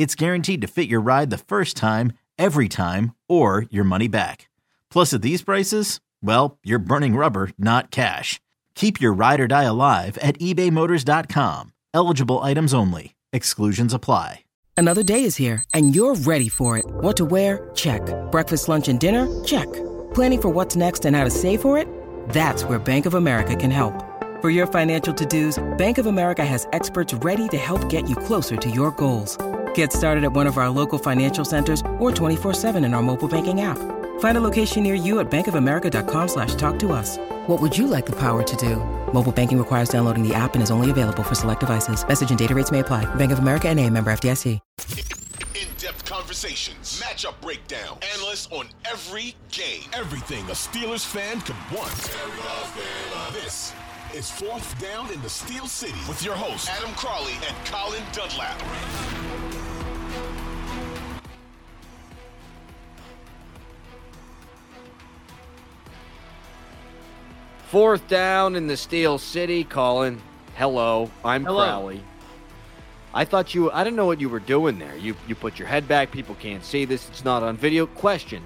it's guaranteed to fit your ride the first time, every time, or your money back. Plus, at these prices, well, you're burning rubber, not cash. Keep your ride or die alive at ebaymotors.com. Eligible items only. Exclusions apply. Another day is here, and you're ready for it. What to wear? Check. Breakfast, lunch, and dinner? Check. Planning for what's next and how to save for it? That's where Bank of America can help. For your financial to dos, Bank of America has experts ready to help get you closer to your goals. Get started at one of our local financial centers or 24-7 in our mobile banking app. Find a location near you at bankofamerica.com slash talk to us. What would you like the power to do? Mobile banking requires downloading the app and is only available for select devices. Message and data rates may apply. Bank of America and a member FDIC. In-depth conversations, matchup breakdown, analysts on every game, everything a Steelers fan could want. This is Fourth Down in the Steel City with your hosts Adam Crowley and Colin Dunlap. Fourth down in the Steel City, Colin. Hello, I'm Hello. Crowley. I thought you I didn't know what you were doing there. You you put your head back, people can't see this, it's not on video. Question.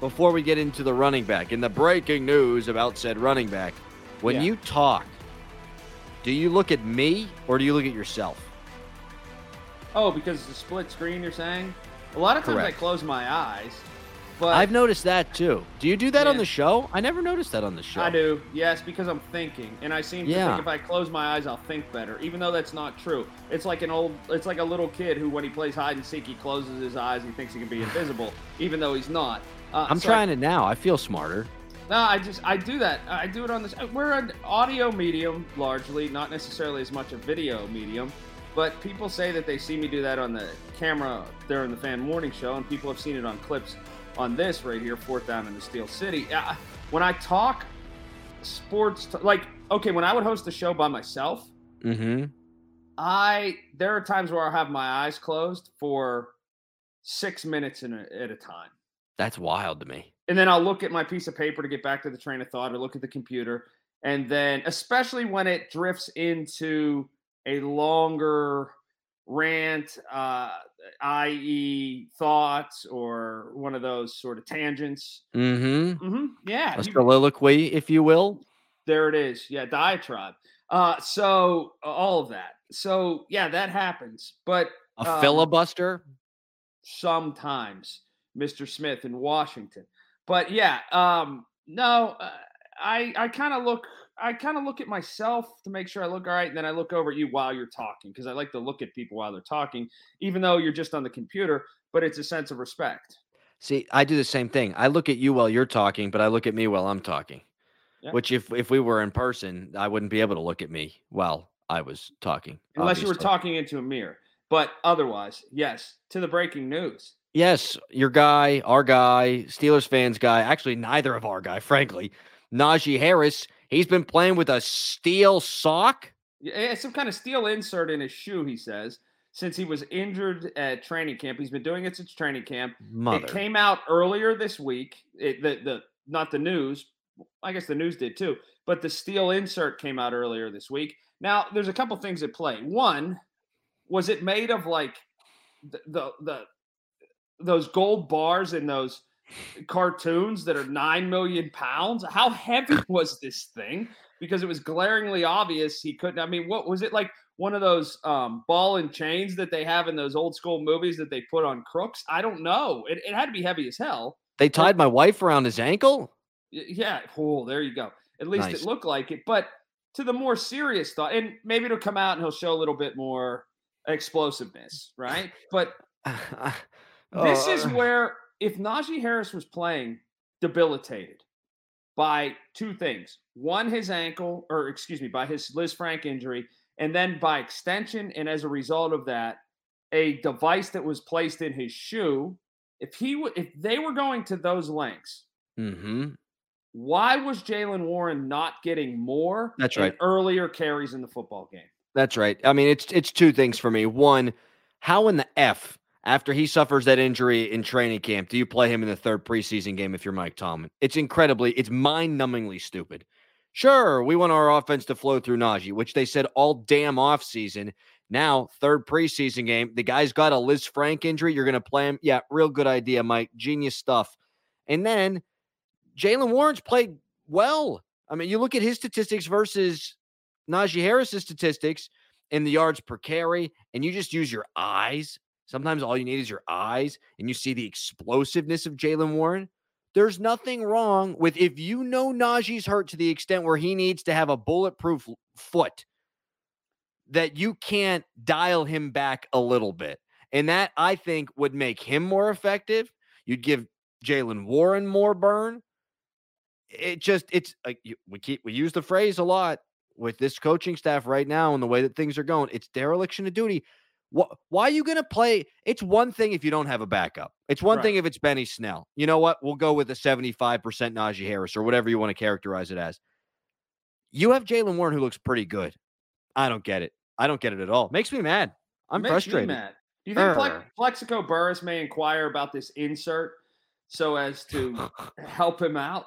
Before we get into the running back, and the breaking news about said running back, when Yeah. you talk, do you look at me or do you look at yourself? Oh, because it's a split screen, you're saying? A lot of times Correct. I close my eyes, but I've noticed that too. Do you do that on the show? I never noticed that on the show. I do, yes, because I'm thinking, and I seem to Yeah. think if I close my eyes, I'll think better, even though that's not true. It's like an old, it's like a little kid who, when he plays hide and seek, he closes his eyes, he thinks he can be invisible, even though he's not. Uh, I'm so I- trying it now. I feel smarter. No, I just I do that. I do it on this. We're an audio medium largely, not necessarily as much a video medium. But people say that they see me do that on the camera during the fan morning show, and people have seen it on clips on this right here, fourth down in the Steel City. Uh, when I talk sports, t- like okay, when I would host the show by myself, Mm-hmm. I there are times where I have my eyes closed for six minutes in a, at a time. That's wild to me. and then I'll look at my piece of paper to get back to the train of thought or look at the computer. And then, especially when it drifts into a longer rant, uh, i.e., thoughts or one of those sort of tangents. Mm-hmm. hmm Yeah, A soliloquy, if you will. there it is. Yeah, diatribe. Uh, so all of that. So yeah, that happens. But A um, filibuster. sometimes, Mr. Smith in Washington. But yeah, um, no, uh, I I kind of look I kind of look at myself to make sure I look all right, and then I look over at you while you're talking because I like to look at people while they're talking, even though you're just on the computer. But it's a sense of respect. See, I do the same thing. I look at you while you're talking, but I look at me while I'm talking. Yeah. Which, if if we were in person, I wouldn't be able to look at me while I was talking. Unless you were talking into a mirror. But otherwise, yes, to the breaking news. Yes, your guy, our guy, Steelers fans guy. Actually, neither of our guy, frankly. Najee Harris. He's been playing with a steel sock. Yeah, some kind of steel insert in his shoe, he says, since he was injured at training camp. He's been doing it since training camp. Mother. It came out earlier this week. It, the the not the news. I guess the news did too. But the steel insert came out earlier this week. Now, there's a couple things at play. One, was it made of like the the, the those gold bars and those cartoons that are nine million pounds? How heavy was this thing? Because it was glaringly obvious he couldn't. I mean, what was it like? one of those um, ball and chains that they have in those old school movies that they put on crooks? I don't know. It, it had to be heavy as hell. They tied my wife around his ankle. Yeah. Oh, there you go. At least Nice. it looked like it. But to the more serious thought, and maybe it'll come out and he'll show a little bit more explosiveness, right? But this is Oh, where if Najee Harris was playing debilitated by two things. One, his ankle, or excuse me, by his Lisfranc injury, and then by extension, and as a result of that, a device that was placed in his shoe. If he w- if they were going to those lengths, mhm. why was Jaylen Warren not getting more That's right. earlier carries in the football game? That's right. I mean, it's it's two things for me. One, how in the f after he suffers that injury in training camp do you play him in the third preseason game if you're Mike Tomlin? It's incredibly, it's mind-numbingly stupid. Sure, we want our offense to flow through Najee, which they said all damn offseason. Now, third preseason game, the guy's got a Lisfranc injury. You're going to play him. Yeah, real good idea, Mike. Genius stuff. And then Jaylen Warren's played well. I mean, you look at his statistics versus Najee Harris's statistics in the yards per carry, and you just use your eyes. Sometimes all you need is your eyes, and you see the explosiveness of Jaylen Warren. There's nothing wrong with if you know Najee's hurt to the extent where he needs to have a bulletproof foot, that you can't dial him back a little bit. And that I think would make him more effective. You'd give Jaylen Warren more burn. It just it's uh, like we keep we use the phrase a lot with this coaching staff right now and the way that things are going. It's dereliction of duty. What? Why are you going to play? It's one thing if you don't have a backup. It's one thing if it's Benny Snell. You know what? We'll go with a seventy-five percent Najee Harris or whatever you want to characterize it as. You have Jaylen Warren who looks pretty good. I don't get it. I don't get it at all. Makes me mad. I'm Makes frustrated. mad. Do you think Plex- Plaxico Burress may inquire about this insert so as to help him out?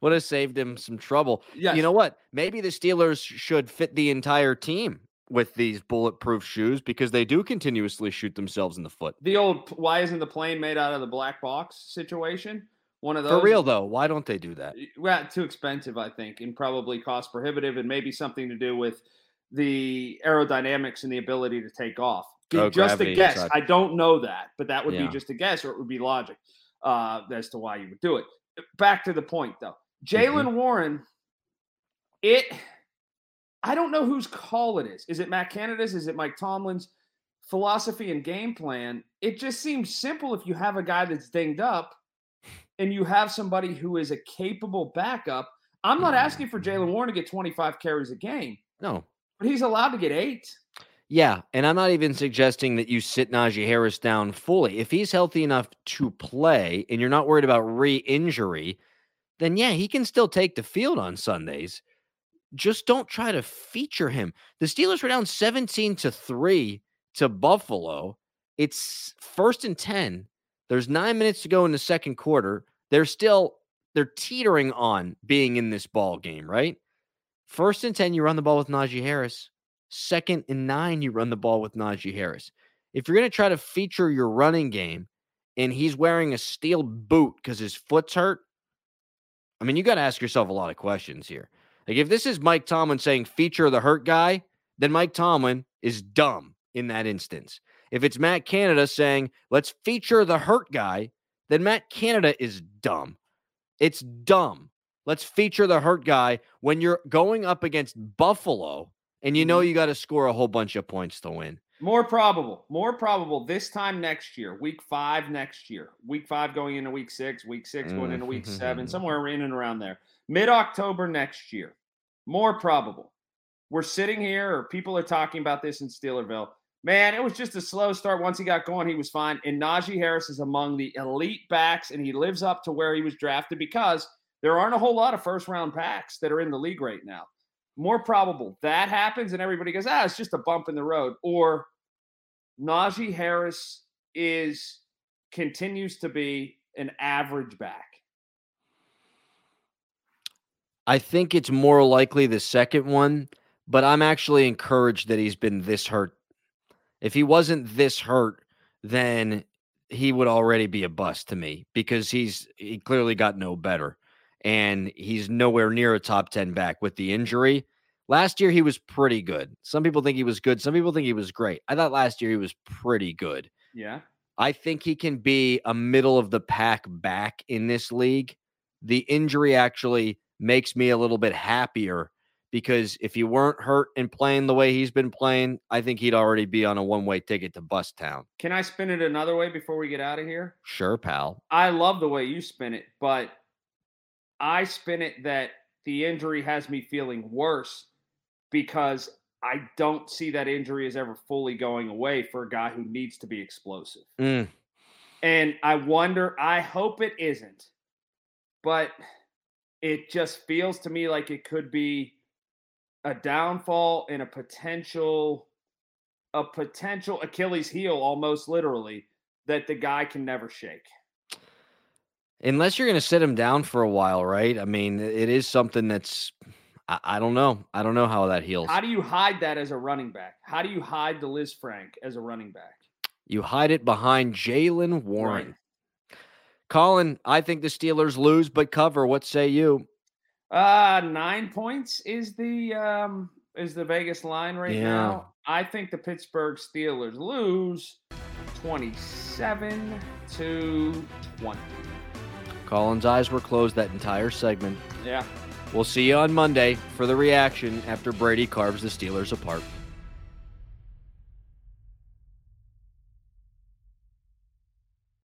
Would have saved him some trouble. Yes. You know what? Maybe the Steelers should fit the entire team with these bulletproof shoes because they do continuously shoot themselves in the foot. The old why isn't the plane made out of the black box situation? One of those. For real though, why don't they do that? Well, too expensive, I think, and probably cost prohibitive, and maybe something to do with the aerodynamics and the ability to take off. Oh, just a guess. I don't know that, but that would Yeah. be just a guess, or it would be logic uh, as to why you would do it. Back to the point, though. Jaylen Mm-hmm. Warren, it. I don't know whose call it is. Is it Matt Canada's? Is it Mike Tomlin's philosophy and game plan? It just seems simple if you have a guy that's dinged up and you have somebody who is a capable backup. I'm not asking for Jaylen Warren to get 25 carries a game, No. but he's allowed to get eight. Yeah, and I'm not even suggesting that you sit Najee Harris down fully. If he's healthy enough to play and you're not worried about re-injury, then yeah, he can still take the field on Sundays. Just don't try to feature him. The Steelers were down 17 to 3 to Buffalo. It's first and 10. There's 9 minutes to go in the second quarter. They're still they're teetering on being in this ball game, right? First and 10, you run the ball with Najee Harris. Second and nine, you run the ball with Najee Harris. If you're going to try to feature your running game and he's wearing a steel boot because his foot's hurt, I mean, you got to ask yourself a lot of questions here. Like, if this is Mike Tomlin saying feature the hurt guy, then Mike Tomlin is dumb in that instance. If it's Matt Canada saying, let's feature the hurt guy, then Matt Canada is dumb. It's dumb. Let's feature the hurt guy when you're going up against Buffalo and you know mm-hmm. you got to score a whole bunch of points to win. More probable, more probable this time next year, week five next year, week five going into week six, week six going into week seven, mm. somewhere in and around there, mid October next year. More probable. We're sitting here, or people are talking about this in Steelerville. Man, it was just a slow start. Once he got going, he was fine. And Najee Harris is among the elite backs, and he lives up to where he was drafted because there aren't a whole lot of first round backs that are in the league right now. More probable that happens and everybody goes, ah, it's just a bump in the road, or Najee Harris is continues to be an average back. I think it's more likely the second one, but I'm actually encouraged that he's been this hurt. If he wasn't this hurt, then he would already be a bust to me because he's he clearly got no better and he's nowhere near a top 10 back with the injury. Last year he was pretty good. Some people think he was good, some people think he was great. I thought last year he was pretty good. Yeah. I think he can be a middle of the pack back in this league. The injury actually makes me a little bit happier because if he weren't hurt and playing the way he's been playing, I think he'd already be on a one way ticket to Bust Town. Can I spin it another way before we get out of here? Sure, pal. I love the way you spin it, but I spin it that the injury has me feeling worse because I don't see that injury as ever fully going away for a guy who needs to be explosive. Mm. And I wonder, I hope it isn't, but it just feels to me like it could be a downfall and a potential a potential Achilles heel almost literally that the guy can never shake. Unless you're going to sit him down for a while, right? I mean, it is something that's I, I, don't know. I don't know how that heals. How do you hide that as a running back? How do you hide the Lisfranc as a running back? You hide it behind Jaylen Warren. Right. Colin, I think the Steelers lose but cover. What say you? Uh nine points is the um is the Vegas line right yeah. now. I think the Pittsburgh Steelers lose 27 to 20. Colin's eyes were closed that entire segment. Yeah. We'll see you on Monday for the reaction after Brady carves the Steelers apart.